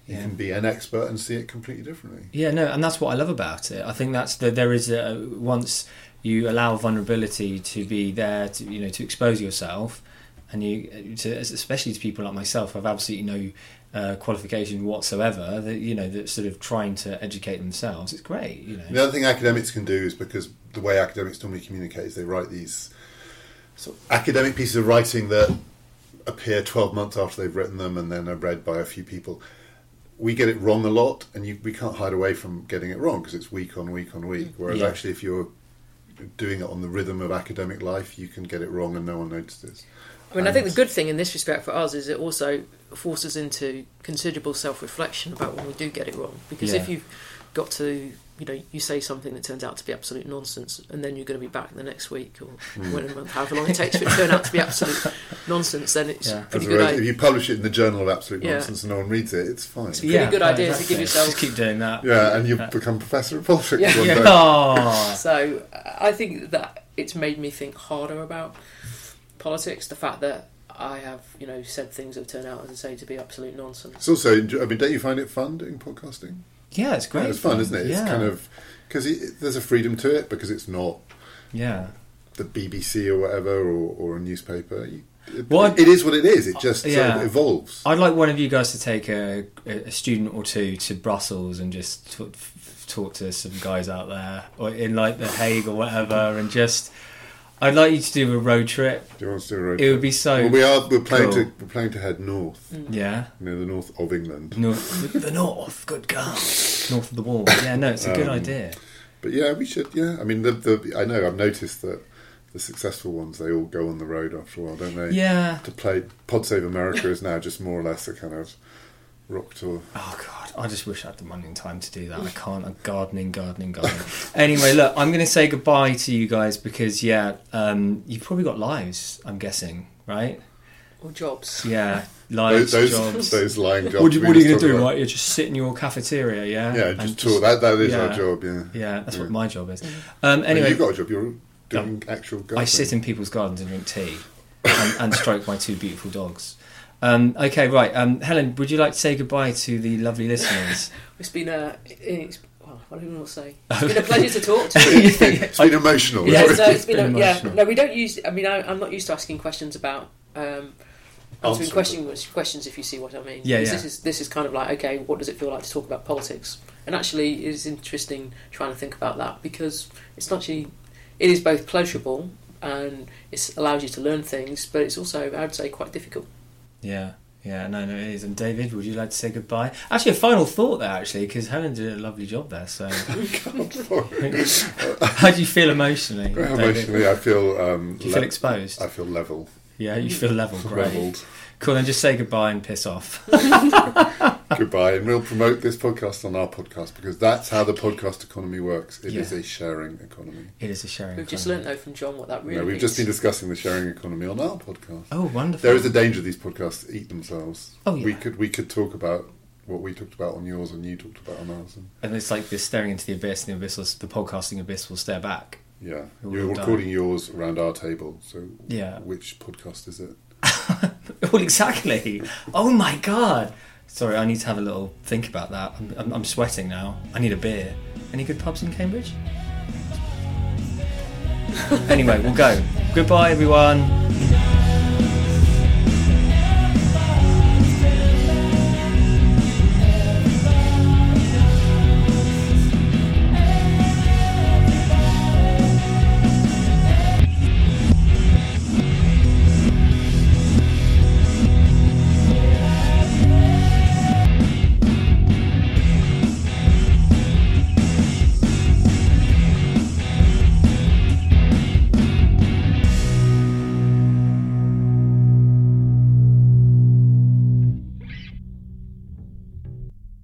you Yeah. can be an expert and see it completely differently. Yeah, no, and that's what I love about it. I think that's the there is a once you allow vulnerability to be there to you know to expose yourself, and you to especially to people like myself, I've absolutely no uh, qualification whatsoever. That you know that sort of trying to educate themselves. It's great, you know. The other thing academics can do is because the way academics normally communicate is they write these sort of academic pieces of writing that appear 12 months after they've written them and then are read by a few people. We get it wrong a lot, and you, we can't hide away from getting it wrong because it's week on week on week. Mm-hmm. Whereas Yeah. actually, if you're doing it on the rhythm of academic life, you can get it wrong and no one notices. I mean, I think the good thing in this respect for us is it also forces into considerable self-reflection about when we do get it wrong. Because if you've got to, you know, you say something that turns out to be absolute nonsense, and then you're going to be back the next week or Hmm. when a month, however long it takes for it to turn out to be absolute nonsense, then it's Yeah. a pretty As good whereas idea. if you publish it in the Journal of Absolute Yeah. Nonsense and no one reads it, it's fine. It's a pretty good idea to give yourself- Just keep doing that. Yeah, and you've Yeah. become professor of politics Yeah. one Yeah. day. Oh. So I think that it's made me think harder about politics. The fact that I have, you know, said things that turn out, as I say, to be absolute nonsense. It's also, I mean, don't you find it fun doing podcasting? Yeah, it's great. Yeah, it's fun, isn't it? It's kind of because there's a freedom to it because it's not yeah. the BBC or whatever or, or a newspaper. You, it, Well, it is what it is. It just sort of evolves. I'd like one of you guys to take a, a student or two to Brussels and just talk, talk to some guys out there, or in like the Hague or whatever, and just. I'd like you to do a road trip. Do you want to do a road trip? It would be so. Well, we are. We're planning cool. to. We're planning to head north. Yeah, You know, the north of England. north, the north. Good God. North of the wall. Yeah, no, it's a good Um, idea. But yeah, we should. Yeah, I mean, the, the I know I've noticed that the successful ones they all go on the road after a while, don't they? Yeah. To play Pod Save America is now just more or less a kind of rock tour. Oh god, I just wish I had the money and time to do that. I can't. I'm gardening, gardening, gardening. anyway, look, I'm going to say goodbye to you guys because yeah, um, you've probably got lives. I'm guessing, right? Or jobs. Yeah, lives, those, jobs. those lying jobs. what, do- what are you going to do? about. Right, you just sit in your cafeteria, yeah. Yeah, And just tour. That that is our job. Yeah. Yeah, that's what my job is. Um, Well, anyway, you've got a job. You're doing actual. Gardening. I sit in people's gardens and drink tea, and, and stroke my two beautiful dogs. Um, okay, right. Um, Helen, would you like to say goodbye to the lovely listeners? It's been a. It's, well, what do you want to say? It's been a pleasure to talk to you. it's been, it's been emotional. Yeah, Yeah, It's no, it's been, been a, yeah. No, we don't use. I mean, I, I'm not used to asking questions about um, answering Answering questions. Questions, if you see what I mean. Yeah, yeah. This is this is kind of like okay, what does it feel like to talk about politics? And actually, it's interesting trying to think about that because it's not actually. It is both pleasurable and it allows you to learn things, but it's also, I would say, quite difficult. Yeah, yeah, no, no, it is. And David, would you like to say goodbye? Actually, a final thought there, actually, because Helen did a lovely job there. So, how do you feel emotionally? David? Emotionally, I feel. Um, Do you feel exposed? I feel level. Yeah, you feel level. Great. Leveled. Cool. Then just say goodbye and piss off. Goodbye, and we'll promote this podcast on our podcast because that's how the podcast economy works. It is Yeah. a sharing economy. it is a sharing. We've just economy. learnt though from John what that really. no, we've means. just been discussing the sharing economy on our podcast. Oh, wonderful. There is a danger these podcasts eat themselves. Oh, yeah. We could we could talk about what we talked about on yours and you talked about on ours. And, and it's like this staring into the abyss, and the abyss, will, the podcasting abyss will stare back. yeah, you're die. recording yours around our table. So Yeah. which podcast is it? well, exactly. Oh my god. Sorry, I need to have a little think about that. I'm, I'm, I'm sweating now. I need a beer. Any good pubs in Cambridge? anyway, we'll go. Goodbye, everyone.